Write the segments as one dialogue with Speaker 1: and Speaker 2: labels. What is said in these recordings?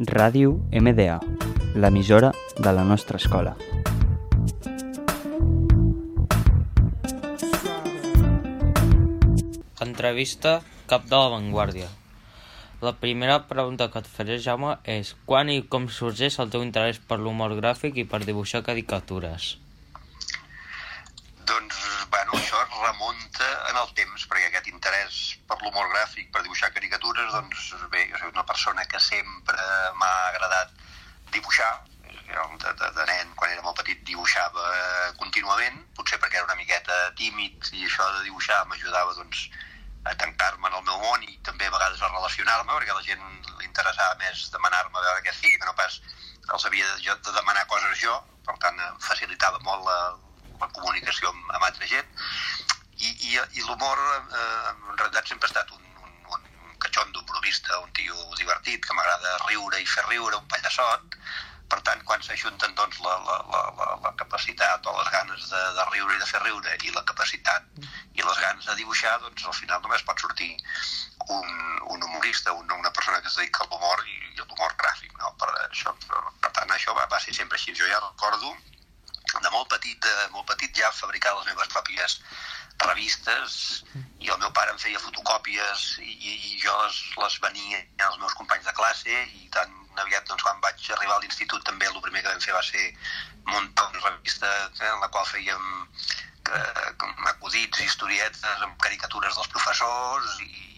Speaker 1: Ràdio MDA, l'emissora de la nostra escola.
Speaker 2: Entrevista cap de la Vanguardia. La primera pregunta que et faré, Jaume, és quan i com sorgeix el teu interès per l'humor gràfic i per dibuixar caricatures?
Speaker 3: Doncs, bueno, això es remunta en el temps, perquè aquest interès per l'humor gràfic, per dibuixar caricatures, doncs bé, jo soc una persona que sempre m'ha agradat dibuixar, jo de, de, de nen, quan era molt petit, dibuixava contínuament, potser perquè era una miqueta tímid i això de dibuixar m'ajudava doncs, a tancar-me en el meu món i també a vegades a relacionar-me, perquè a la gent li interessava més demanar-me a veure què feia que no pas els havia de, jo, de demanar coses jo, per tant em facilitava molt la, la comunicació amb, amb altra gent. I, i, i l'humor eh, en realitat sempre ha estat un, un, un catxondo bromista, un tio divertit que m'agrada riure i fer riure, un pallassot per tant, quan s'ajunten doncs, la, la, la, la, la capacitat o les ganes de, de riure i de fer riure i la capacitat i les ganes de dibuixar, doncs al final només pot sortir un, un humorista, un, una persona que es dedica a l'humor i, i a l'humor gràfic. No? Per, això, per, tant, això va, va ser sempre així. Jo ja recordo de molt petit, de molt petit ja fabricar les meves pròpies revistes i el meu pare em feia fotocòpies i, i, jo les, les venia als meus companys de classe i tan aviat doncs, quan vaig arribar a l'institut també el primer que vam fer va ser muntar una revista en la qual fèiem eh, acudits, historietes amb caricatures dels professors i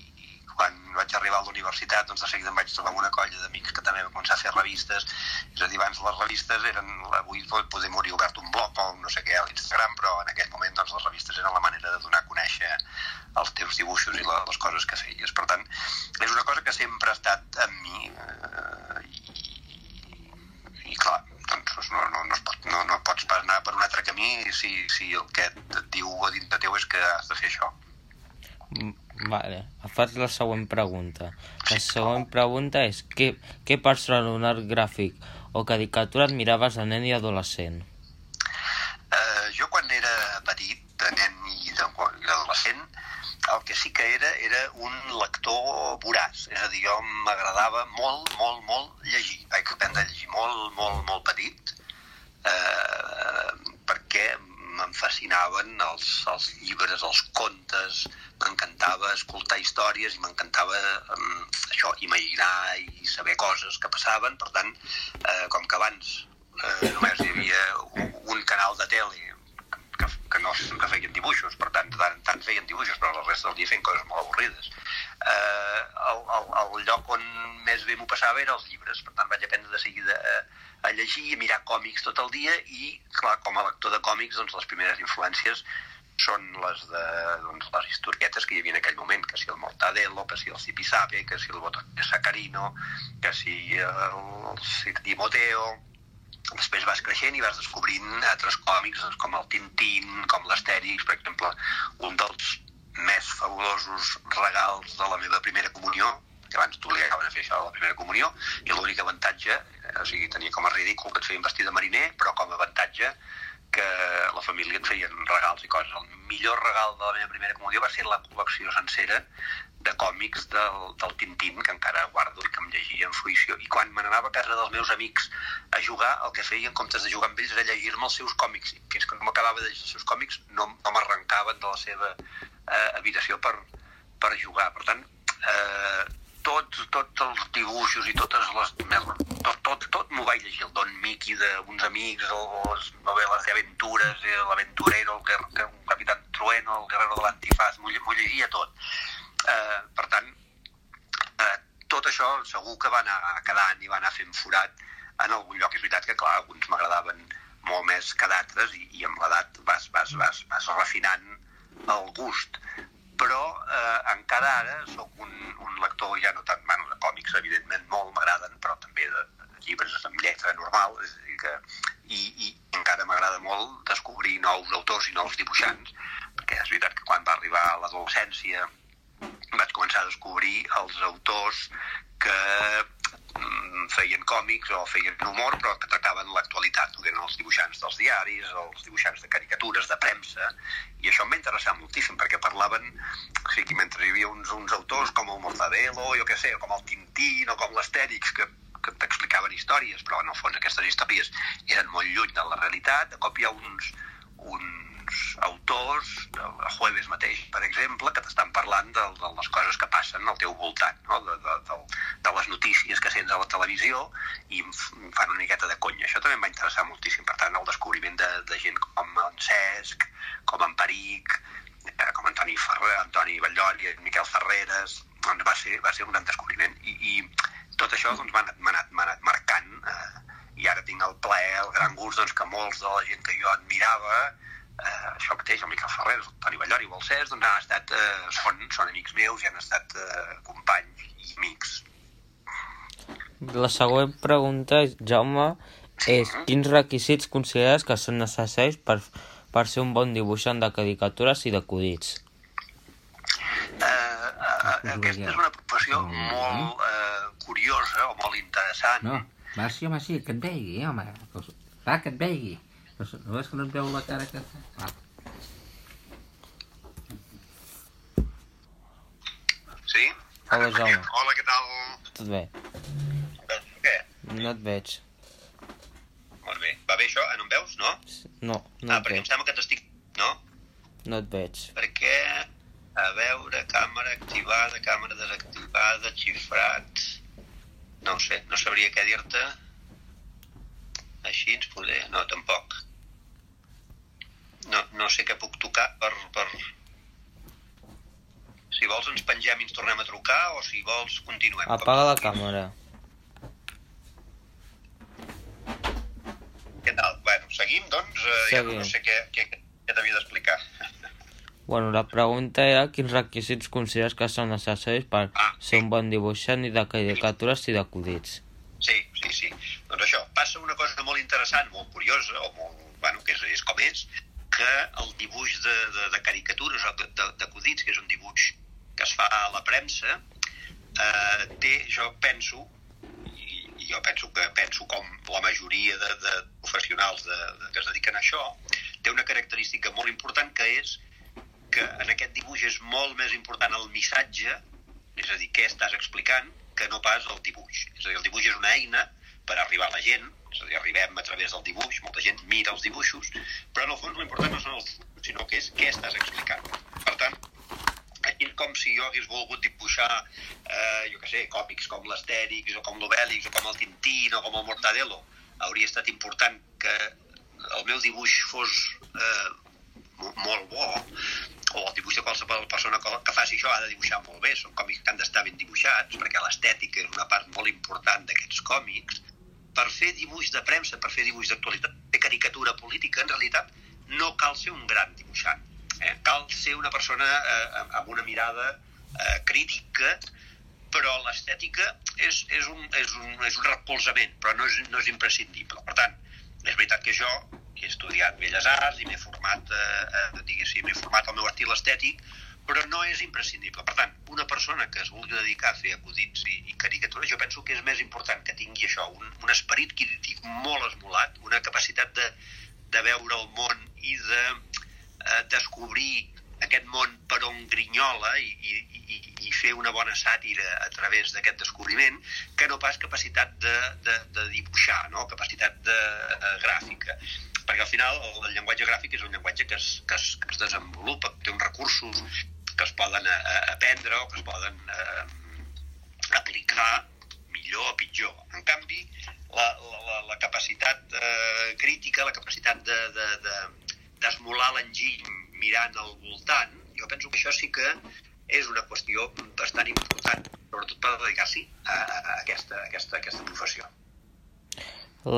Speaker 3: quan vaig arribar a la universitat doncs de seguida em vaig trobar amb una colla d'amics que també van començar a fer revistes. És a dir, abans les revistes eren avui podem morir obert un blog o no sé què a l'Instagram però en aquell moment doncs, les revistes eren la manera de donar a conèixer els teus dibuixos i les coses que feies. Per tant, és una cosa que sempre ha estat amb mi eh, i, i clar doncs no, no, no, es pot, no, no pots anar per un altre camí si, si el que et diu a dintre teu és que has de fer això.
Speaker 2: Vale, faig la següent pregunta. La següent pregunta és què, què personal gràfic o caricatura admiraves de nen i adolescent?
Speaker 3: Uh, jo quan era petit, de nen i d'adolescent, el que sí que era era un lector voraç, és a dir, jo m'agradava molt, molt, molt llegir. Vaig aprendre a llegir molt, molt, molt petit, eh, perquè me'n fascinaven els, els llibres, els contes, m'encantava escoltar històries i m'encantava eh, això, imaginar i saber coses que passaven. Per tant, eh, com que abans eh, només hi havia un, un canal de tele que, no que feien dibuixos, per tant, tant, tant feien dibuixos, però la resta del dia feien coses molt avorrides. Eh, el, el, el lloc on més bé m'ho passava era els llibres, per tant vaig aprendre de seguida a, a llegir i mirar còmics tot el dia i, clar, com a lector de còmics, doncs les primeres influències són les de doncs, les historietes que hi havia en aquell moment, que si el Mortadelo, que si el Zipizape, que si el Botones Sacarino, que si el, el Timoteo, després vas creixent i vas descobrint altres còmics doncs, com el Tintín, com l'Astèrix, per exemple, un dels més fabulosos regals de la meva primera comunió, que abans t'obligaven a fer això, la primera comunió, i l'únic avantatge, eh, o sigui, tenia com a ridícul que et feien vestir de mariner, però com a avantatge que la família et feien regals i coses. El millor regal de la meva primera comunió va ser la col·lecció sencera de còmics del, del Tintín, que encara guardo i que em llegia en fruïció. I quan me n'anava a casa dels meus amics a jugar, el que feia en comptes de jugar amb ells era llegir-me els seus còmics, que és que no m'acabava de llegir els seus còmics, no, no m'arrencaven de la seva eh, habitació per, per jugar. Per tant, eh, tots, tots els dibuixos i totes les... Tot, tot, tot m'ho vaig llegir, el Don Mickey d'uns amics, les novel·les d'aventures, l'aventurero, el, el Capitán Trueno, el Guerrero de l'Antifaz, m'ho llegia tot. Eh, per tant, eh, tot això segur que va anar quedant i va anar fent forat en algun lloc. És veritat que, clar, alguns m'agradaven molt més que d'altres i, i amb l'edat vas, vas, vas, vas refinant el gust però eh, encara ara sóc un, un lector ja no tant, bueno, de còmics evidentment molt m'agraden, però també de, de llibres amb lletra normal, és dir que, i, i encara m'agrada molt descobrir nous autors i nous dibuixants, perquè és veritat que quan va arribar l'adolescència començar a descobrir els autors que feien còmics o feien humor, però que tractaven l'actualitat, que eren els dibuixants dels diaris, els dibuixants de caricatures, de premsa, i això em va interessar moltíssim, perquè parlaven, o sigui, mentre hi havia uns, uns autors com el Mortadelo, jo què sé, com el Tintín o com l'Astèrix, que que t'explicaven històries, però en el fons aquestes històries eren molt lluny de la realitat. De cop hi ha uns autors, el Jueves mateix, per exemple, que t'estan parlant de, de les coses que passen al teu voltant, no? de, de, de, de les notícies que sents a la televisió i em fan una miqueta de conya. Això també em va interessar moltíssim. Per tant, el descobriment de, de gent com en Cesc, com en Peric, eh, com Antoni Ferrer, Antoni Batllol i Miquel Ferreres, doncs va ser, va ser un gran descobriment. I, i tot això doncs, m'ha anat, anat, anat marcant eh, i ara tinc el plaer, el gran gust doncs, que molts de la gent que jo admirava eh, això mateix, el Miquel Ferreres, el Toni Ballori o el Cesc, doncs han estat, eh, són, són amics meus i han estat eh, companys i amics.
Speaker 2: La següent pregunta, Jaume, és quins requisits consideres que són necessaris per, per ser un bon dibuixant de caricatures i d'acudits?
Speaker 3: Eh, eh, aquesta és una professió molt eh, curiosa o molt interessant.
Speaker 4: No, va, sí, home, sí, que et vegi, home. Va, que et vegi. Pues, no és que no et veu la cara que... Va.
Speaker 3: Sí?
Speaker 2: Hola, Jaume.
Speaker 3: Hola, què tal?
Speaker 2: Tot bé?
Speaker 3: Què?
Speaker 2: No et veig.
Speaker 3: Molt bé. Va bé això? Eh, No em veus, no?
Speaker 2: No, no
Speaker 3: ah,
Speaker 2: et
Speaker 3: perquè em
Speaker 2: veig.
Speaker 3: sembla que t'estic... No?
Speaker 2: No et veig.
Speaker 3: Perquè, a veure, càmera activada, càmera desactivada, xifrat... No ho sé, no sabria què dir-te. Així ens poder... No, tampoc. Sé què puc tocar per, per... Si vols ens pengem i ens tornem a trucar o si vols continuem.
Speaker 2: Apaga la càmera.
Speaker 3: Què tal? Bueno, seguim, doncs? Eh, ja
Speaker 2: Seguim.
Speaker 3: no sé què, què, què t'havia d'explicar.
Speaker 2: Bueno, la pregunta era quins requisits consideres que són necessaris per
Speaker 3: Ah.
Speaker 2: ser un bon dibuixant i de caricatures i d'acudits.
Speaker 3: Sí, sí, sí. Doncs això, passa una cosa molt interessant, molt curiosa, o molt, bueno, que és, és com és, el dibuix de, de, de caricatures o d'acudits, que és un dibuix que es fa a la premsa, eh, té, jo penso, i jo penso que penso com la majoria de, de professionals de, de, que es dediquen a això, té una característica molt important que és que en aquest dibuix és molt més important el missatge, és a dir, què estàs explicant, que no pas el dibuix. És a dir, el dibuix és una eina per arribar a la gent, és a dir, arribem a través del dibuix, molta gent mira els dibuixos, però en el fons l'important no són els sinó que és què estàs explicant. Per tant, aquí com si jo hagués volgut dibuixar, eh, jo què sé, còmics com l'Astèrix, o com l'Obèlix, o com el Tintín, o com el Mortadelo. Hauria estat important que el meu dibuix fos eh, mo- molt bo, o el dibuix de qualsevol persona que faci això ha de dibuixar molt bé, són còmics que han d'estar ben dibuixats, perquè l'estètica és una part molt important d'aquests còmics. Per fer dibuix de premsa, per fer dibuix d'actualitat, fer caricatura política, en realitat no cal ser un gran dibuixant. Eh? Cal ser una persona eh, amb una mirada eh, crítica, però l'estètica és, és, un, és, un, és un recolzament, però no és, no és imprescindible. Per tant, és veritat que jo he estudiat Belles Arts i m'he format, eh, eh, diguéssim, m'he format el meu estil estètic, però no és imprescindible. Per tant, una persona que es vulgui dedicar a fer acudits i, i caricatures, jo penso que és més important que tingui això, un, un esperit crític molt esmolat, una capacitat de, de veure el món i de eh, descobrir aquest món per on grinyola i, i, i, i fer una bona sàtira a través d'aquest descobriment que no pas capacitat de, de, de dibuixar, no? capacitat de, de gràfica. Perquè al final el, el llenguatge gràfic és un llenguatge que es, que es, que es desenvolupa, té uns recursos que es poden a, a, aprendre o que es poden eh, aplicar millor o pitjor. En canvi, la, la, la, capacitat eh, crítica, la capacitat de, de, de, d'esmolar l'enginy mirant al voltant, jo penso que això sí que és una qüestió bastant important, sobretot per dedicar-s'hi a, a, aquesta, a aquesta, a aquesta professió.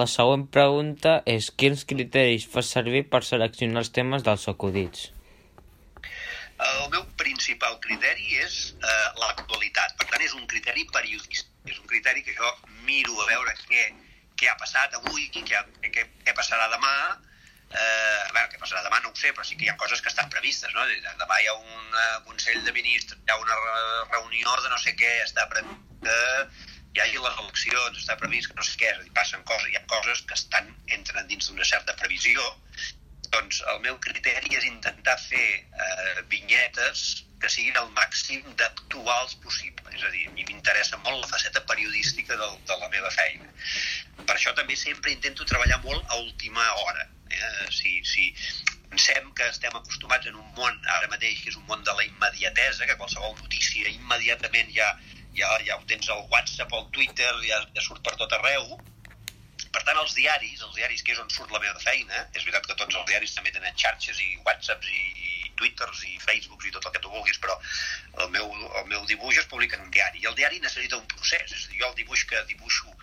Speaker 2: La següent pregunta és quins criteris fas servir per seleccionar els temes dels acudits?
Speaker 3: El meu principal criteri és eh, l'actualitat. Per tant, és un criteri periodista. És un criteri que jo miro a veure què, què ha passat avui, què, què, què passarà demà. Eh, a veure, què passarà demà no ho sé, però sí que hi ha coses que estan previstes. No? Demà hi ha un eh, Consell de Ministres, hi ha una re- reunió de no sé què, està previst que hi hagi les eleccions, està previst que no sé què, és a dir, passen coses, hi ha coses que estan entren dins d'una certa previsió doncs el meu criteri és intentar fer eh, vinyetes que siguin el màxim d'actuals possible. És a dir, a mi m'interessa molt la faceta periodística del, de la meva feina. Per això també sempre intento treballar molt a última hora. Eh? Si, si pensem que estem acostumats en un món ara mateix que és un món de la immediatesa, que qualsevol notícia immediatament ja, ja, ja ho tens al WhatsApp o al Twitter, ja, ja surt per tot arreu, per tant, els diaris, els diaris que és on surt la meva feina, és veritat que tots els diaris també tenen xarxes i whatsapps i, i twitters i facebooks i tot el que tu vulguis, però el meu, el meu dibuix es publica en un diari. I el diari necessita un procés, és a dir, jo el dibuix que dibuixo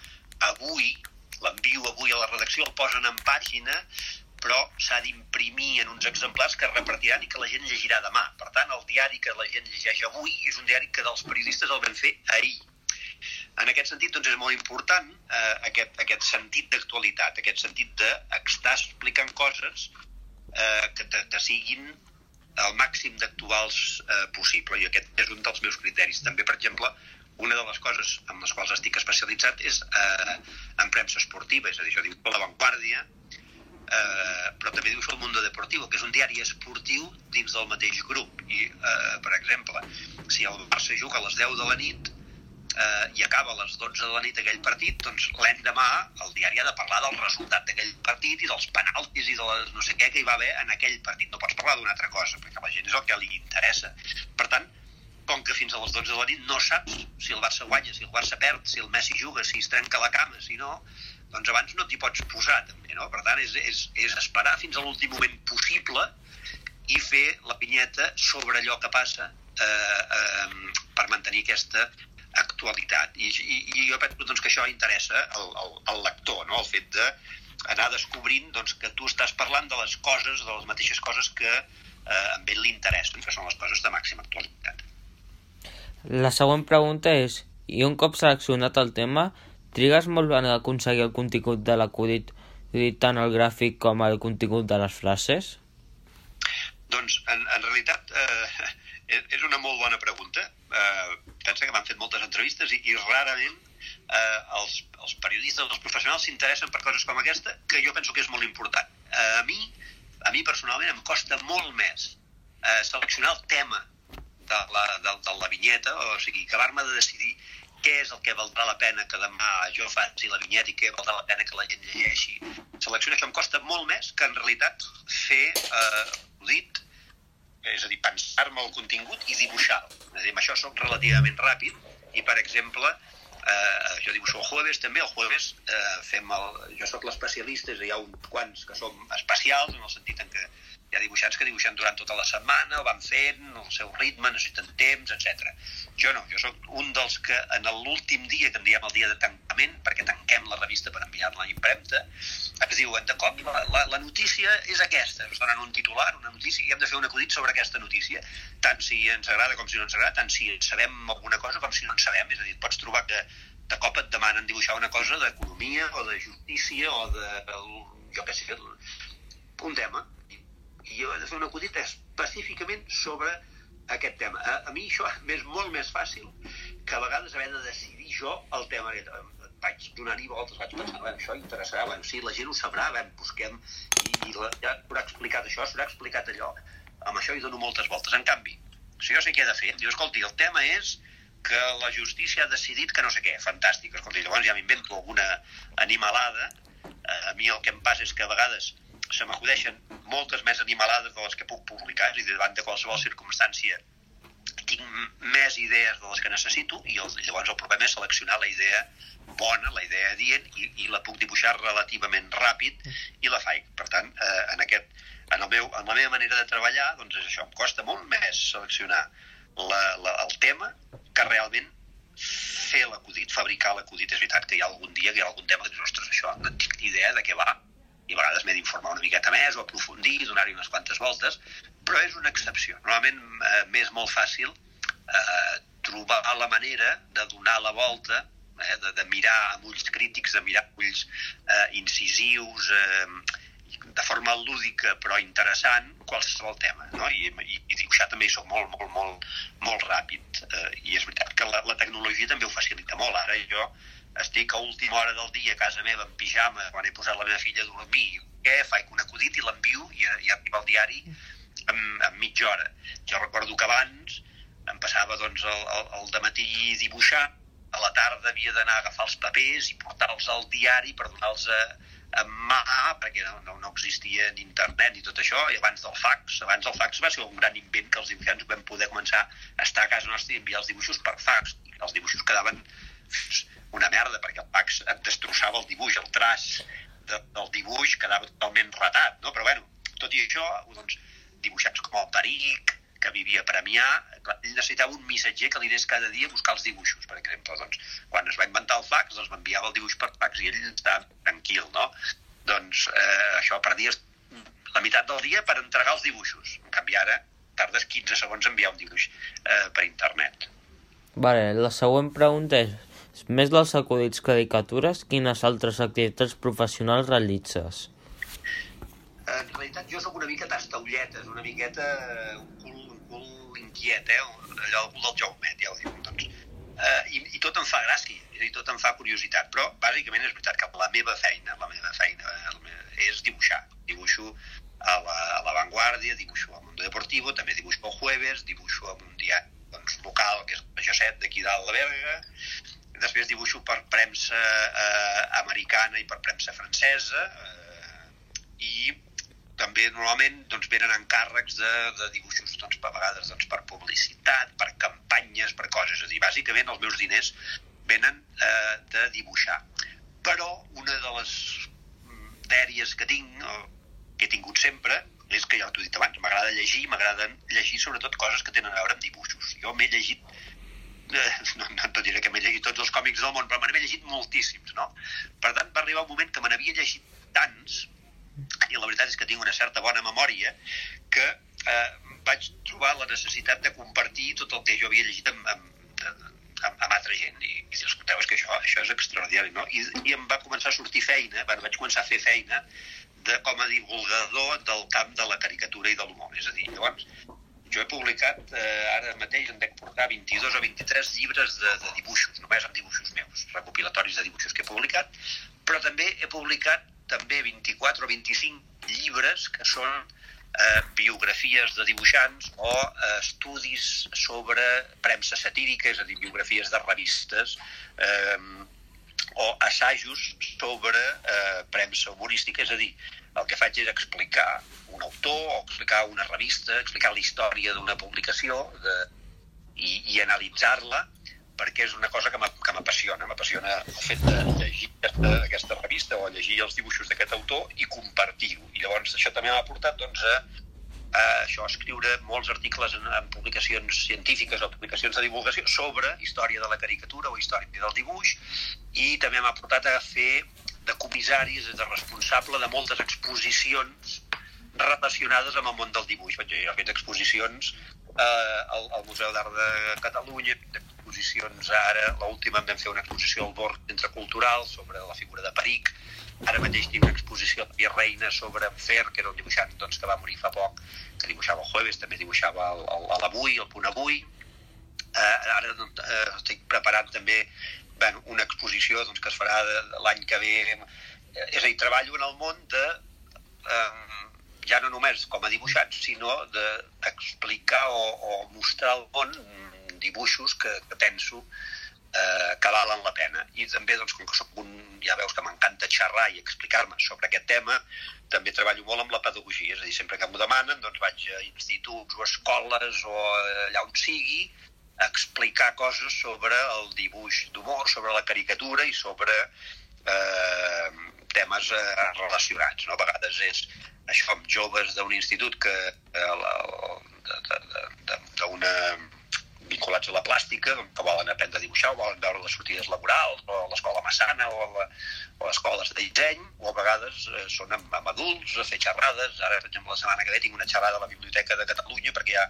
Speaker 3: avui, l'envio avui a la redacció, el posen en pàgina, però s'ha d'imprimir en uns exemplars que es repartiran i que la gent llegirà demà. Per tant, el diari que la gent llegeix avui és un diari que dels periodistes el vam fer ahir en aquest sentit, doncs, és molt important eh, aquest, aquest sentit d'actualitat, aquest sentit d'estar explicant coses eh, que te, te siguin el màxim d'actuals eh, possible, i aquest és un dels meus criteris. També, per exemple, una de les coses amb les quals estic especialitzat és eh, en premsa esportiva, és a dir, jo dic La Vanguardia, eh, però també diu El Mundo Deportivo, que és un diari esportiu dins del mateix grup. I, eh, per exemple, si el Barça juga a les 10 de la nit, eh, i acaba a les 12 de la nit aquell partit, doncs l'endemà el diari ha de parlar del resultat d'aquell partit i dels penaltis i de les no sé què que hi va haver en aquell partit. No pots parlar d'una altra cosa, perquè a la gent és el que li interessa. Per tant, com que fins a les 12 de la nit no saps si el Barça guanya, si el Barça perd, si el Messi juga, si es trenca la cama, si no, doncs abans no t'hi pots posar, també, no? Per tant, és, és, és esperar fins a l'últim moment possible i fer la pinyeta sobre allò que passa eh, eh, per mantenir aquesta actualitat. I, i, i jo penso doncs, que això interessa al, al, al lector, no? el fet de anar descobrint doncs, que tu estàs parlant de les coses, de les mateixes coses que eh, a ell li interessen, que són les coses de màxima actualitat.
Speaker 2: La següent pregunta és, i un cop seleccionat el tema, trigues molt en aconseguir el contingut de l'acudit tant el gràfic com el contingut de les frases?
Speaker 3: Doncs, en, en realitat, eh, és una molt bona pregunta. Eh, pensa que m'han fet moltes entrevistes i, i rarament eh, els, els periodistes, els professionals s'interessen per coses com aquesta, que jo penso que és molt important. Eh, a mi, a mi personalment em costa molt més eh, seleccionar el tema de la, de, de la vinyeta, o sigui, acabar-me de decidir què és el que valdrà la pena que demà jo faci la vinyeta i què valdrà la pena que la gent llegeixi. Seleccionar això em costa molt més que en realitat fer eh, dit és a dir, pensar-me el contingut i dibuixar-lo. És a dir, amb això soc relativament ràpid i, per exemple, eh, jo dibuixo el jueves també, el jueves eh, fem el... Jo sóc l'especialista, hi ha uns quants que som especials, en el sentit en què hi ha dibuixants que dibuixen durant tota la setmana, ho van fent, el seu ritme, necessiten temps, etc. Jo no, jo sóc un dels que en l'últim dia, que en diem el dia de tancament, perquè tanquem la revista per enviar-la a impremta, ens diuen, de cop, la, la, la notícia és aquesta, ens donen un titular, una notícia, i hem de fer un acudit sobre aquesta notícia, tant si ens agrada com si no ens agrada, tant si sabem alguna cosa com si no en sabem, és a dir, pots trobar que de cop et demanen dibuixar una cosa d'economia o de justícia o de, jo què sé, un tema, i jo he de fer un acudit específicament sobre aquest tema. A, a mi això m'és molt més fàcil que a vegades haver de decidir jo el tema. Vaig donar-hi voltes, vaig pensar, bueno, això interessarà, bueno, sí, la gent ho sabrà, ben, busquem, i, i la, ja s'haurà explicat això, s'haurà explicat allò. Amb això hi dono moltes voltes. En canvi, si jo sé què he de fer, diu, escolti, el tema és que la justícia ha decidit que no sé què, fantàstic, escolti, llavors ja m'invento alguna animalada, eh, a mi el que em passa és que a vegades se m'acudeixen moltes més animalades de les que puc publicar, és a dir, davant de qualsevol circumstància tinc més idees de les que necessito i el, llavors el problema és seleccionar la idea bona, la idea dient i, i la puc dibuixar relativament ràpid i la faig. Per tant, eh, en, aquest, en, el meu, en la meva manera de treballar, doncs és això, em costa molt més seleccionar la, la, el tema que realment fer l'acudit, fabricar l'acudit. És veritat que hi ha algun dia que hi ha algun tema que dius, ostres, això no tinc ni idea de què va, i a vegades m'he d'informar una miqueta més o aprofundir, donar-hi unes quantes voltes, però és una excepció. Normalment eh, m'és molt fàcil eh, trobar la manera de donar la volta, eh, de, de mirar amb ulls crítics, de mirar amb ulls eh, incisius, eh, de forma lúdica però interessant qualsevol tema no? I, i, i dibuixar també hi soc molt, molt, molt, molt ràpid eh, i és veritat que la, la tecnologia també ho facilita molt ara jo estic a última hora del dia a casa meva en pijama quan he posat la meva filla a dormir. Què, faig un acudit i l'envio i, i arriba al diari en, en mitja hora. Jo recordo que abans em passava doncs el, el, el dematí dibuixant, a la tarda havia d'anar a agafar els papers i portar-los al diari per donar-los a, a mà, perquè no, no, no existia ni internet ni tot això, i abans del fax, abans del fax va ser un gran invent que els dibuixants vam poder començar a estar a casa nostra i enviar els dibuixos per fax. I els dibuixos quedaven una merda, perquè el fax et destrossava el dibuix, el traç de, del dibuix quedava totalment ratat, no? Però bueno, tot i això, doncs, dibuixants com el Peric, que vivia a Premià, ell necessitava un missatger que li anés cada dia a buscar els dibuixos, per exemple. Doncs, quan es va inventar el fax, doncs m'enviava el dibuix per fax i ell estava tranquil, no? Doncs eh, això perdies la meitat del dia per entregar els dibuixos. En canvi, ara tardes 15 segons a enviar un dibuix eh, per internet.
Speaker 2: Vale, la següent pregunta és, més dels acudits caricatures, quines altres activitats professionals realitzes?
Speaker 3: en realitat jo sóc una mica tastaulletes, una miqueta eh, un cul, un cul inquiet, eh? allò del cul del Jaumet, ja ho diu. Doncs, eh, i, I tot em fa gràcia, a dir, tot em fa curiositat, però bàsicament és veritat que la meva feina, la meva feina la meva, és dibuixar. Dibuixo a la, a la Vanguardia, dibuixo al Mundo Deportivo, també dibuixo al Jueves, dibuixo amb un diari doncs, local, que és el Josset d'aquí dalt de Berga, després dibuixo per premsa eh, americana i per premsa francesa, eh, i també normalment doncs, venen encàrrecs de, de dibuixos doncs, a vegades doncs, per publicitat, per campanyes, per coses. És a dir, bàsicament els meus diners venen eh, de dibuixar. Però una de les dèries que tinc, o que he tingut sempre, és que ja t'ho he dit abans, m'agrada llegir, m'agrada llegir sobretot coses que tenen a veure amb dibuixos. Jo m'he llegit no, no, no diré que m'he llegit tots els còmics del món, però me n'he llegit moltíssims, no? Per tant, va arribar un moment que me n'havia llegit tants i la veritat és que tinc una certa bona memòria que eh, vaig trobar la necessitat de compartir tot el que jo havia llegit amb, amb, amb, amb altra gent i, i escolteu, és que això, això és extraordinari no? I, i em va començar a sortir feina bueno, vaig començar a fer feina de, com a divulgador del camp de la caricatura i de l'humor és a dir, llavors jo he publicat, eh, ara mateix en dec portar 22 o 23 llibres de, de dibuixos, només amb dibuixos meus, recopilatoris de dibuixos que he publicat, però també he publicat també 24 o 25 llibres que són eh, biografies de dibuixants o eh, estudis sobre premsa satírica, és a dir, biografies de revistes, eh, o assajos sobre eh, premsa humorística, és a dir, el que faig és explicar un autor o explicar una revista, explicar la història d'una publicació de, i, i analitzar-la perquè és una cosa que m'apassiona. M'apassiona el fet de llegir aquesta, aquesta revista o llegir els dibuixos d'aquest autor i compartir-ho. I llavors això també m'ha portat doncs, a, a això, a escriure molts articles en, en publicacions científiques o publicacions de divulgació sobre història de la caricatura o història del dibuix i també m'ha portat a fer de comissaris, de responsable de moltes exposicions relacionades amb el món del dibuix. Jo he fet exposicions eh, al, al Museu d'Art de Catalunya, exposicions ara, l'última vam fer una exposició al Borg Centre Cultural sobre la figura de Peric, ara mateix tinc una exposició de Reina sobre Fer, que era un dibuixant doncs, que va morir fa poc, que dibuixava el jueves, també dibuixava el, el, l'avui, el punt avui. Eh, ara doncs, eh, estic preparant també bueno, una exposició doncs, que es farà l'any que ve. Eh, és a dir, treballo en el món de eh, ja no només com a dibuixant, sinó d'explicar o, o mostrar al món dibuixos que, que penso eh, que valen la pena. I també, doncs, com que soc un, ja veus que m'encanta xerrar i explicar-me sobre aquest tema, també treballo molt amb la pedagogia, és a dir, sempre que m'ho demanen, doncs vaig a instituts o escoles o allà on sigui, a explicar coses sobre el dibuix d'humor, sobre la caricatura i sobre eh, temes eh, relacionats. No? A vegades és això amb joves d'un institut que eh, d'una vinculats a la plàstica, que volen aprendre a dibuixar, o volen veure les sortides laborals, o l'escola Massana, o, la, o escoles de disseny, o a vegades eh, són amb, amb adults, a fer xerrades. Ara, per exemple, la setmana que ve tinc una xerrada a la Biblioteca de Catalunya perquè hi ha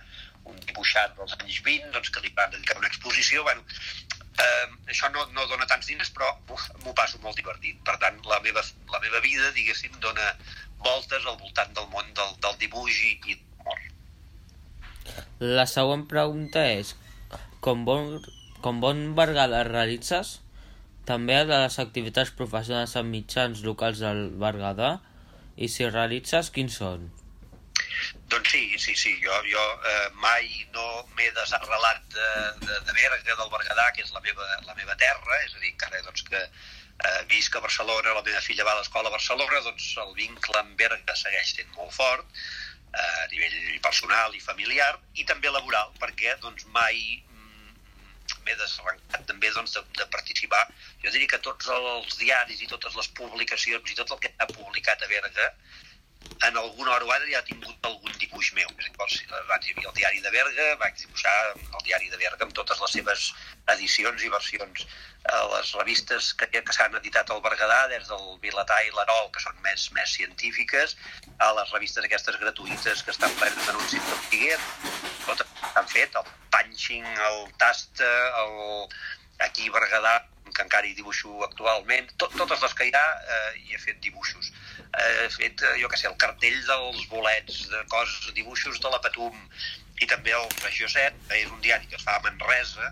Speaker 3: un dibuixant dels anys 20 doncs, que li van dedicar una exposició. Bueno, eh, això no, no dona tants diners, però m'ho passo molt divertit. Per tant, la meva, la meva vida, diguéssim, dona voltes al voltant del món del, del dibuix i, i l'humor.
Speaker 2: La següent pregunta és, com bon, com bon Berguedà realitzes també de les activitats professionals en mitjans locals del Berguedà i si realitzes, quins són?
Speaker 3: Doncs sí, sí, sí, jo, jo eh, mai no m'he desarrelat de, de, de Berga, del Berguedà, que és la meva, la meva terra, és a dir, encara doncs, que eh, visc a Barcelona, la meva filla va a l'escola a Barcelona, doncs el vincle amb Berga segueix sent molt fort, eh, a nivell personal i familiar, i també laboral, perquè doncs, mai mm, m'he desarrencat també doncs, de, de participar. Jo diria que tots els diaris i totes les publicacions i tot el que ha publicat a Berga en alguna hora o altra ja ha tingut algun dibuix meu. A dir, abans hi havia el diari de Berga, vaig dibuixar el diari de Berga amb totes les seves edicions i versions. A les revistes que, que s'han editat al Berguedà, des del Vilatà i l'Arol, que són més, més científiques, a les revistes aquestes gratuïtes que estan plenes d'anuncis del Figuer, tot han fet, el Punching, el Tasta, el... aquí Berguedà, que encara hi dibuixo actualment, tot, totes les que hi ha eh, hi he fet dibuixos he fet, eh, jo què sé, el cartell dels bolets, de coses, dibuixos de la Patum, i també el Regió 7, que és un diari que es fa a Manresa,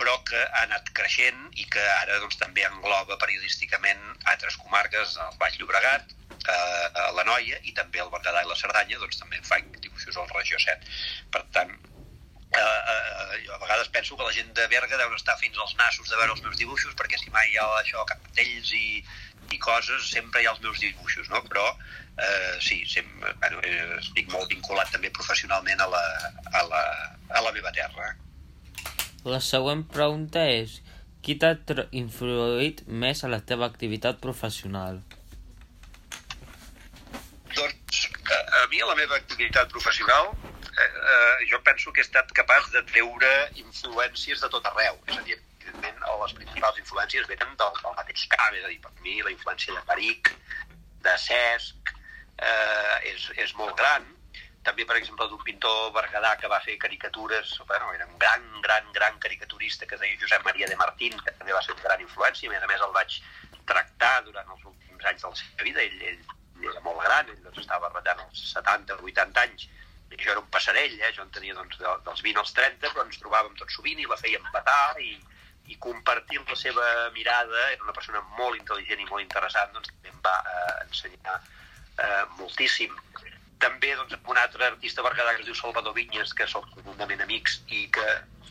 Speaker 3: però que ha anat creixent i que ara doncs, també engloba periodísticament altres comarques, el Baix Llobregat, eh, a la Noia i també el Berguedà i la Cerdanya, doncs també faig dibuixos al Regió 7. Per tant, eh, eh, jo a vegades penso que la gent de Berga deu estar fins als nassos de veure els meus dibuixos, perquè si mai hi ha això, cartells i coses, sempre hi ha els meus dibuixos, no? Però eh, sí, sempre, bueno, eh, estic molt vinculat també professionalment a la, a la, a la meva terra.
Speaker 2: La següent pregunta és qui t'ha influït més a la teva activitat professional?
Speaker 3: Doncs a, a mi a la meva activitat professional eh, eh, jo penso que he estat capaç de treure influències de tot arreu. És a dir, evidentment, les principals influències venen del, del mateix camp, és a dir, per mi la influència de Peric, de Cesc, eh, és, és molt gran. També, per exemple, d'un pintor berguedà que va fer caricatures, bueno, era un gran, gran, gran caricaturista que es deia Josep Maria de Martín, que també va ser una gran influència, a més a més el vaig tractar durant els últims anys de la seva vida, ell, ell era molt gran, ell doncs, estava retant els 70 o 80 anys, jo era un passarell, eh? jo en tenia doncs, de, dels 20 als 30, però ens trobàvem tot sovint i la fèiem petar i, i compartint la seva mirada, era una persona molt intel·ligent i molt interessant, doncs també em va eh, ensenyar eh, moltíssim. També doncs, un altre artista berguedà que es diu Salvador Vinyes, que som profundament amics i que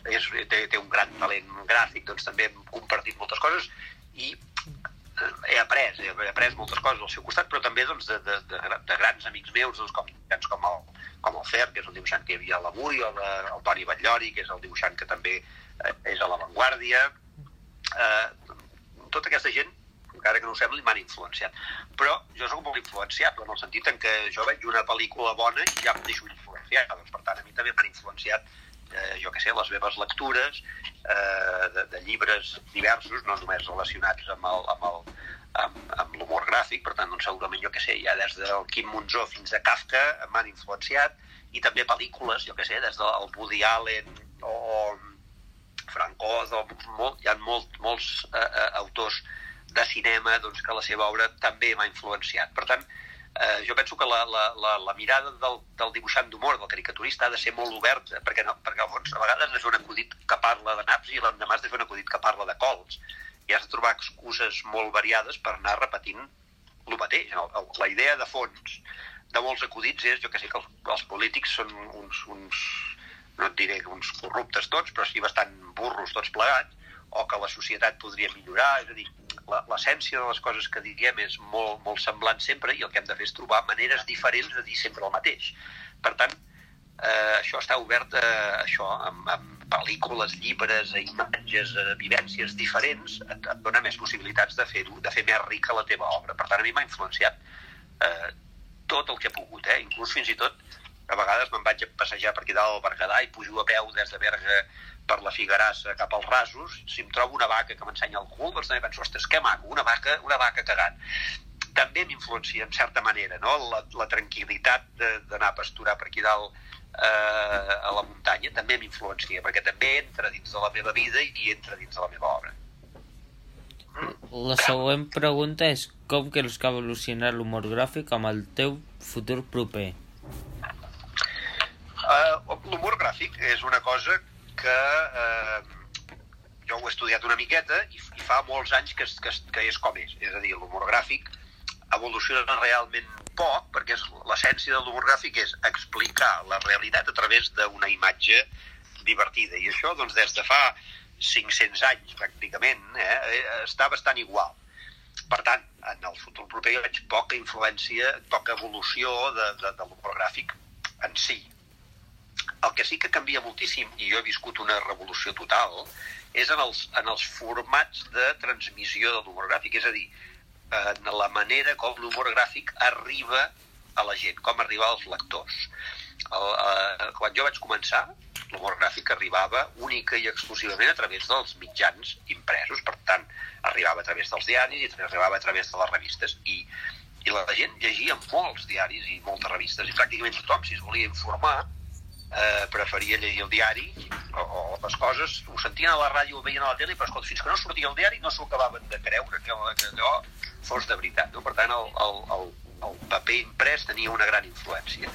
Speaker 3: és, té, té un gran talent gràfic, doncs també hem compartit moltes coses i eh, he après, he après moltes coses al seu costat, però també doncs, de, de, de, de grans amics meus, doncs, com, com, el, com el Fer, que és un dibuixant que hi havia a l'Avui, o de, el Toni Batllori, que és el dibuixant que també és a l'avantguàrdia. Eh, tota aquesta gent, encara que no ho sembli, m'han influenciat. Però jo sóc molt influenciat, en el sentit en què jo veig una pel·lícula bona i ja em deixo influenciar. Doncs, per tant, a mi també m'han influenciat eh, jo que sé, les meves lectures eh, de, de llibres diversos, no només relacionats amb el, amb el, amb, amb l'humor gràfic, per tant, doncs, segurament, jo que sé, ja des del Quim Monzó fins a Kafka m'han influenciat, i també pel·lícules, jo que sé, des del Woody Allen o, Franco, molt, hi ha molt, molts eh, eh, autors de cinema doncs, que la seva obra també m'ha influenciat. Per tant, eh, jo penso que la, la, la, la mirada del, del dibuixant d'humor, del caricaturista, ha de ser molt oberta, perquè, no, perquè fons a vegades fer un acudit que parla de naps i l'endemà fer un acudit que parla de cols. I has de trobar excuses molt variades per anar repetint el mateix. El, la idea de fons de molts acudits és, jo que sé, que els, els polítics són uns, uns, no et diré uns corruptes tots, però sí bastant burros tots plegats, o que la societat podria millorar, és a dir, l'essència de les coses que diguem és molt, molt semblant sempre i el que hem de fer és trobar maneres diferents de dir sempre el mateix. Per tant, eh, això està obert a això, amb, amb pel·lícules, llibres, imatges, a vivències diferents, et, et dona més possibilitats de fer-ho, de fer més rica la teva obra. Per tant, a mi m'ha influenciat eh, tot el que he pogut, eh? inclús fins i tot a vegades me'n vaig a passejar per aquí dalt al Berguedà i pujo a peu des de Berga per la Figarassa cap als rasos, si em trobo una vaca que m'ensenya el cul, doncs també penso, ostres, que maco, una vaca, una vaca cagant. També m'influencia, en certa manera, no? la, la tranquil·litat d'anar a pasturar per aquí dalt eh, a la muntanya també m'influencia, perquè també entra dins de la meva vida i entra dins de la meva obra.
Speaker 2: La següent pregunta és com creus que ha evolucionat l'humor gràfic amb el teu futur proper?
Speaker 3: Uh, Gràfic és una cosa que uh, jo ho he estudiat una miqueta i, i fa molts anys que, que, que és com és. És a dir, l'humor gràfic evoluciona realment poc, perquè l'essència de l'humor gràfic és explicar la realitat a través d'una imatge divertida. I això, doncs, des de fa 500 anys, pràcticament, eh, eh, està bastant igual. Per tant, en el futur proper jo veig poca influència, poca evolució de, de, de l'humor gràfic en si. El que sí que canvia moltíssim, i jo he viscut una revolució total, és en els, en els formats de transmissió de l'humor gràfic, és a dir, en la manera com l'humor gràfic arriba a la gent, com arriba als lectors. El, eh, quan jo vaig començar, l'humor gràfic arribava única i exclusivament a través dels mitjans impresos, per tant, arribava a través dels diaris i arribava a través de les revistes. I, i la gent llegia molts diaris i moltes revistes, i pràcticament tothom, si es volia informar, eh, preferia llegir el diari o, o les coses, ho sentien a la ràdio, ho veien a la tele, però escolta, fins que no sortia el diari no s'ho acabaven de creure que, que allò fos de veritat. No? Per tant, el, el, el, el paper imprès tenia una gran influència.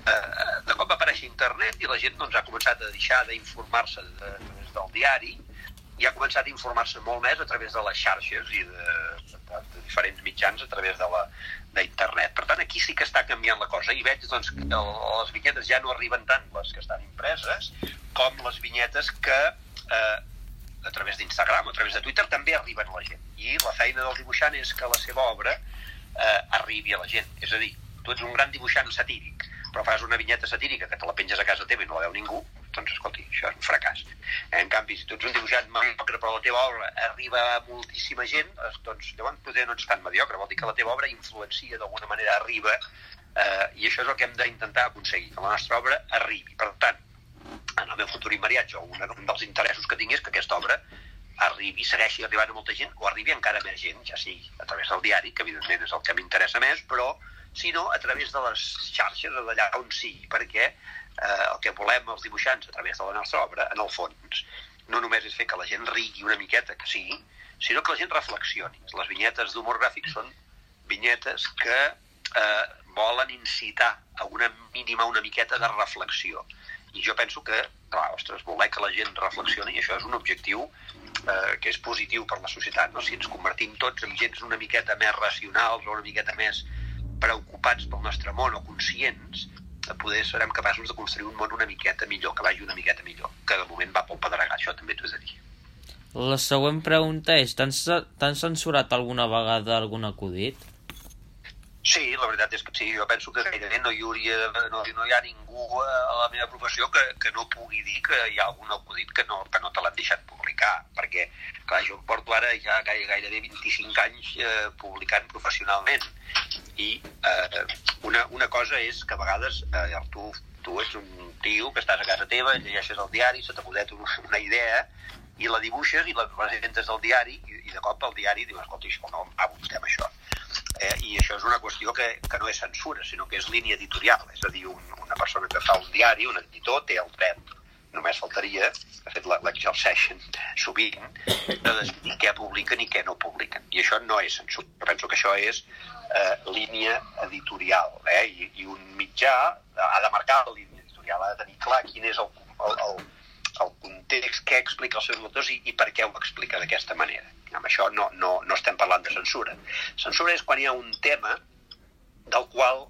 Speaker 3: Eh, de cop va aparèixer internet i la gent doncs, ha començat a deixar d'informar-se de, de, del diari i ha començat a informar-se molt més a través de les xarxes i de, de, de diferents mitjans a través de la d'internet. Per tant, aquí sí que està canviant la cosa i veig doncs, que el, les vinyetes ja no arriben tant les que estan impreses com les vinyetes que eh, a través d'Instagram a través de Twitter també arriben a la gent. I la feina del dibuixant és que la seva obra eh, arribi a la gent. És a dir, tu ets un gran dibuixant satíric, però fas una vinyeta satírica que te la penges a casa teva i no la veu ningú, doncs escolti, això és un fracàs. En canvi, si tu ets un dibuixant mediocre però la teva obra arriba a moltíssima gent, doncs llavors potser no ets tan mediocre, vol dir que la teva obra influencia d'alguna manera, arriba, eh, i això és el que hem d'intentar aconseguir, que la nostra obra arribi. Per tant, en el meu futur immediat, jo, un, un dels interessos que tinc és que aquesta obra arribi, segueixi arribant a molta gent o arribi encara més gent, ja sigui a través del diari, que evidentment és el que m'interessa més, però sinó a través de les xarxes, o d'allà on sigui, perquè eh, el que volem els dibuixants a través de la nostra obra, en el fons, no només és fer que la gent rigui una miqueta, que sigui, sinó que la gent reflexioni. Les vinyetes d'humor gràfic són vinyetes que eh, volen incitar a una mínima, una miqueta de reflexió. I jo penso que, clar, ostres, voler que la gent reflexioni, això és un objectiu eh, que és positiu per la societat, no? Si ens convertim tots en gens una miqueta més racionals o una miqueta més preocupats pel nostre món o conscients, poder serem capaços de construir un món una miqueta millor, que vagi una miqueta millor, que de moment va pel pedregar, això també t'ho he de dir.
Speaker 2: La següent pregunta és, t'han censurat alguna vegada algun acudit?
Speaker 3: Sí, la veritat és que sí, jo penso que gairebé no hi, hauria, no, no hi ha ningú a la meva professió que, que no pugui dir que hi ha algun acudit que no, que no te l'han deixat publicar, perquè clar, jo em porto ara ja gairebé 25 anys eh, publicant professionalment i eh, una, una cosa és que a vegades eh, tu, tu ets un tio que estàs a casa teva, llegeixes el diari, se t'acudet una idea i la dibuixes i la presentes al diari i, i de cop el diari diu, escolta, això no vostè amb això. Eh, i això és una qüestió que, que no és censura, sinó que és línia editorial, és a dir, un, una persona que fa un diari, un editor, té el dret, només faltaria, de fet l'exerceixen sovint, de decidir què publiquen i què no publiquen. I això no és censura, penso que això és eh, línia editorial, eh? I, i un mitjà ha de marcar la línia editorial, ha de tenir clar quin és el, el, el, el context, què explica els seus lectors i, i per què ho explica d'aquesta manera. Amb això no, no, no estem parlant de censura. Censura és quan hi ha un tema del qual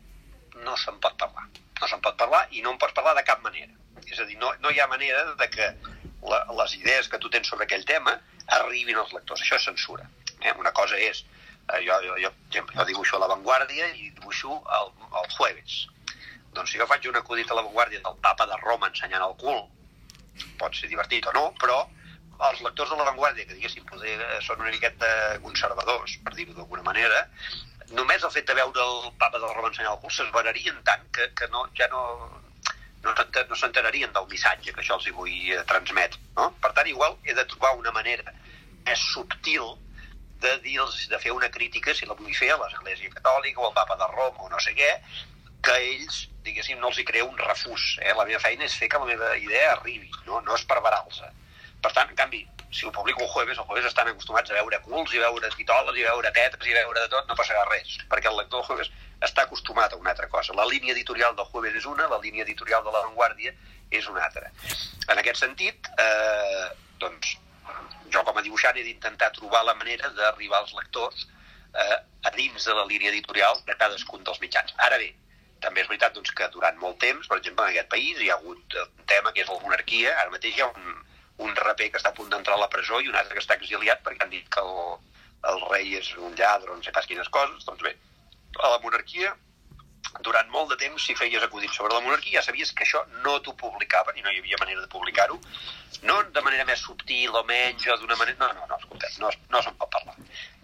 Speaker 3: no se'n pot parlar. No se'n pot parlar i no en pots parlar de cap manera. És a dir, no, no hi ha manera de que la, les idees que tu tens sobre aquell tema arribin als lectors. Això és censura. Eh? Una cosa és, eh, jo, jo, jo, jo dibuixo a l'avantguàrdia i dibuixo el, el jueves. Doncs si jo faig un acudit a l'avantguàrdia del papa de Roma ensenyant el cul, pot ser divertit o no, però els lectors de l'avantguàrdia, que diguéssim poder, eh, són una miqueta conservadors, per dir-ho d'alguna manera, només el fet de veure el papa del Roma ensenyar el cul s'esverarien tant que, que no, ja no, no, no s'enterarien del missatge que això els hi vull eh, transmetre. No? Per tant, igual he de trobar una manera més subtil de, dir de fer una crítica, si la vull fer a l'Església Catòlica o al papa de Roma o no sé què, que ells, diguéssim, no els hi crea un refús. Eh? La meva feina és fer que la meva idea arribi, no, no és per se per tant, en canvi, si ho publico el jueves, el jueves estan acostumats a veure culs i veure titoles i veure tetes i veure de tot, no passarà res, perquè el lector del jueves està acostumat a una altra cosa. La línia editorial del jueves és una, la línia editorial de l'avantguàrdia és una altra. En aquest sentit, eh, doncs, jo com a dibuixant he d'intentar trobar la manera d'arribar als lectors eh, a dins de la línia editorial de cadascun dels mitjans. Ara bé, també és veritat doncs, que durant molt temps, per exemple, en aquest país hi ha hagut un tema que és la monarquia, ara mateix hi ha un, un raper que està a punt d'entrar a la presó i un altre que està exiliat perquè han dit que el, el rei és un lladre no sé pas quines coses, doncs bé, a la monarquia durant molt de temps, si feies acudits sobre la monarquia, ja sabies que això no t'ho publicaven i no hi havia manera de publicar-ho, no de manera més subtil o menys o d'una manera... No, no, no, escolta, no, no se'n pot parlar.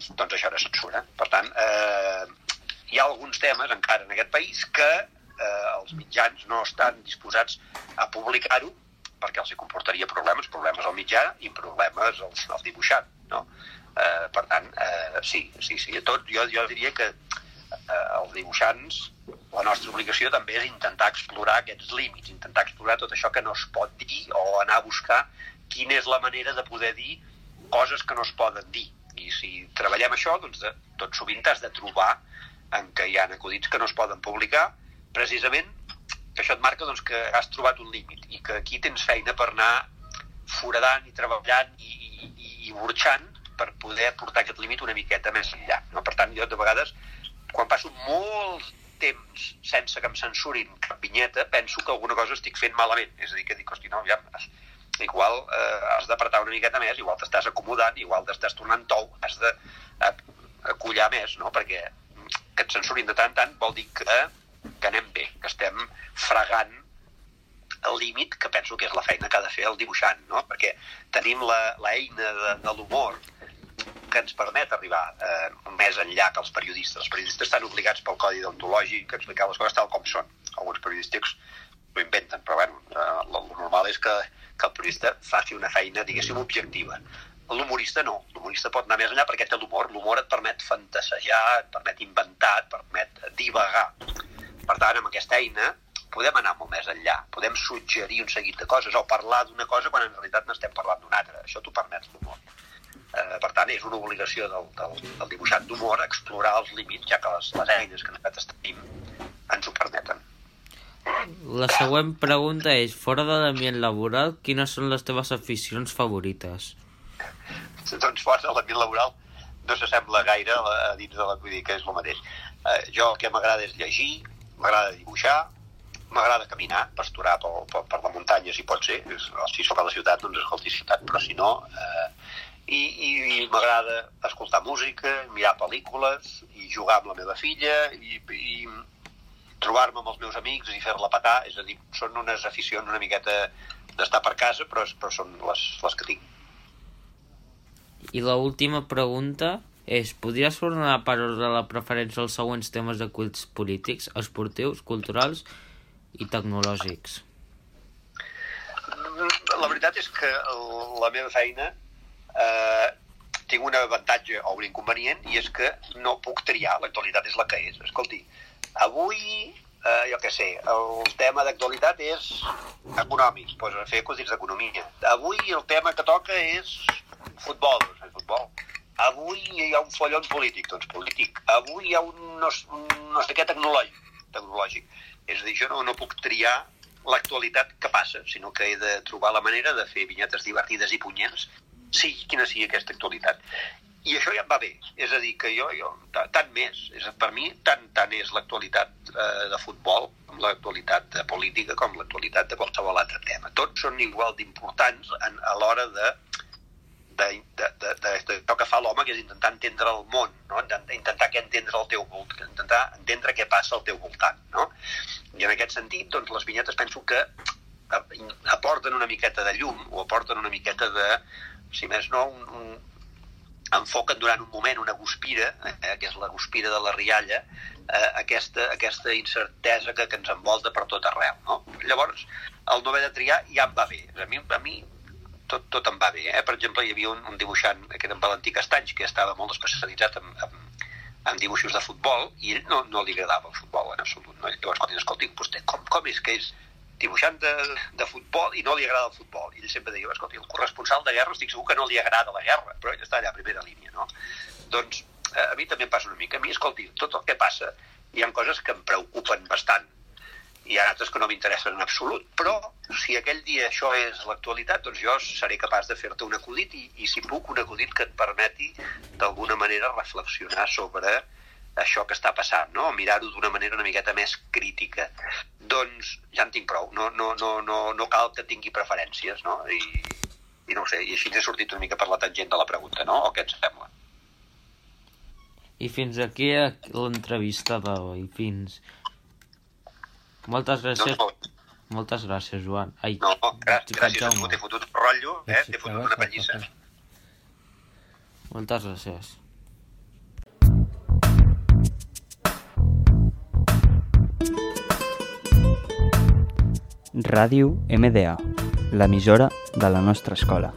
Speaker 3: Doncs això era censura. Per tant, eh, hi ha alguns temes encara en aquest país que eh, els mitjans no estan disposats a publicar-ho perquè els hi comportaria problemes, problemes al mitjà i problemes al, al dibuixant, no? Eh, per tant, eh, sí, sí, sí, tot, jo, jo diria que eh, els dibuixants, la nostra obligació també és intentar explorar aquests límits, intentar explorar tot això que no es pot dir o anar a buscar quina és la manera de poder dir coses que no es poden dir. I si treballem això, doncs de, tot sovint has de trobar en què hi ha acudits que no es poden publicar, precisament que això et marca doncs, que has trobat un límit i que aquí tens feina per anar foradant i treballant i, i, i, i burxant per poder portar aquest límit una miqueta més enllà. No? Per tant, jo de vegades quan passo molt temps sense que em censurin cap vinyeta, penso que alguna cosa estic fent malament. És a dir, que dic, hosti, no, ja, igual eh, has d'apretar una miqueta més, igual t'estàs acomodant, igual t'estàs tornant tou, has de acollar més, no? perquè que et censurin de tant en tant vol dir que, que anem bé, que estem fregant el límit que penso que és la feina que ha de fer el dibuixant, no? perquè tenim l'eina de, de l'humor que ens permet arribar eh, més enllà que els periodistes. Els periodistes estan obligats pel codi deontològic a explicar les coses tal com són. Alguns periodístics ho inventen, però bueno, eh, normal és que, que el periodista faci una feina, diguéssim, objectiva. L'humorista no, l'humorista pot anar més enllà perquè té l'humor. L'humor et permet fantasejar, et permet inventar, et permet divagar. Per tant, amb aquesta eina podem anar molt més enllà, podem suggerir un seguit de coses o parlar d'una cosa quan en realitat n'estem parlant d'una altra. Això t'ho permet l'humor. Eh, per tant, és una obligació del, del, del dibuixant d'humor explorar els límits, ja que les, les eines que nosaltres tenim ens ho permeten.
Speaker 2: La següent pregunta és, fora de l'ambient laboral, quines són les teves aficions favorites?
Speaker 3: doncs fora de l'ambient laboral no s'assembla gaire a dins de la vull dir que és el mateix. Eh, jo el que m'agrada és llegir, m'agrada dibuixar, m'agrada caminar, pasturar per, per, per la muntanya si pot ser, si sóc a la ciutat doncs escolti ciutat, però si no eh, i, i, i m'agrada escoltar música, mirar pel·lícules i jugar amb la meva filla i, i trobar-me amb els meus amics i fer-la petar, és a dir, són unes aficions una miqueta d'estar per casa, però, però són les, les que tinc.
Speaker 2: I la última pregunta és, podries ordenar per ordre la preferència als següents temes de cults polítics, esportius, culturals i tecnològics?
Speaker 3: La veritat és que la meva feina eh, tinc un avantatge o un inconvenient i és que no puc triar, l'actualitat és la que és. Escolti, avui, eh, jo què sé, el tema d'actualitat és econòmic, doncs fer acudits d'economia. Avui el tema que toca és futbol, doncs futbol. Avui hi ha un follon polític, doncs polític. Avui hi ha un no, no sé què tecnològic, tecnològic. És a dir, jo no, no puc triar l'actualitat que passa, sinó que he de trobar la manera de fer vinyetes divertides i punyents sigui quina sigui aquesta actualitat. I això ja em va bé, és a dir, que jo, jo tant més, és, per mi tant, tant és l'actualitat eh, de futbol com l'actualitat de política com l'actualitat de qualsevol altre tema. Tots són igual d'importants a l'hora de de, de, de, de, de que fa l'home, que és intentar entendre el món, no? intentar que entendre el teu voltant, intentar entendre què passa al teu voltant. No? I en aquest sentit, doncs, les vinyetes penso que aporten una miqueta de llum o aporten una miqueta de, si més no, un, un, enfoquen durant un moment una guspira, eh, que és la guspira de la rialla, eh, aquesta, aquesta incertesa que, que ens envolta per tot arreu. No? Llavors, el no haver de triar ja em va bé. A mi, a mi tot, tot em va bé. Eh? Per exemple, hi havia un, un dibuixant, que era en Valentí Castanys, que estava molt especialitzat en, en, en dibuixos de futbol, i ell no, no li agradava el futbol en absolut. No? Llavors, quan escolti, vostè, com, com és que és dibuixant de, de futbol i no li agrada el futbol. I ell sempre deia, escolta, el corresponsal de guerra estic segur que no li agrada la guerra, però ell està allà a primera línia, no? Doncs eh, a mi també em passa una mica. A mi, escolti, tot el que passa, hi ha coses que em preocupen bastant. hi ha altres que no m'interessen en absolut, però si aquell dia això és l'actualitat, doncs jo seré capaç de fer-te un acudit i, i si puc, un acudit que et permeti d'alguna manera reflexionar sobre això que està passant, no? mirar-ho d'una manera una miqueta més crítica. Doncs ja en tinc prou, no, no, no, no, no cal que tingui preferències, no? I, i no ho sé, i així ens he sortit una mica per la tangent de la pregunta, no? O què et sembla?
Speaker 2: I fins aquí l'entrevista d'avui. Fins... Moltes gràcies.
Speaker 3: Doncs,
Speaker 2: Moltes gràcies, Joan. Ai,
Speaker 3: no, gràcies, gràcies a tu,
Speaker 2: Jaume.
Speaker 3: t'he fotut un rotllo, eh? T'he fotut una pallissa.
Speaker 2: Moltes gràcies.
Speaker 1: Ràdio MDA, l'emissora de la nostra escola.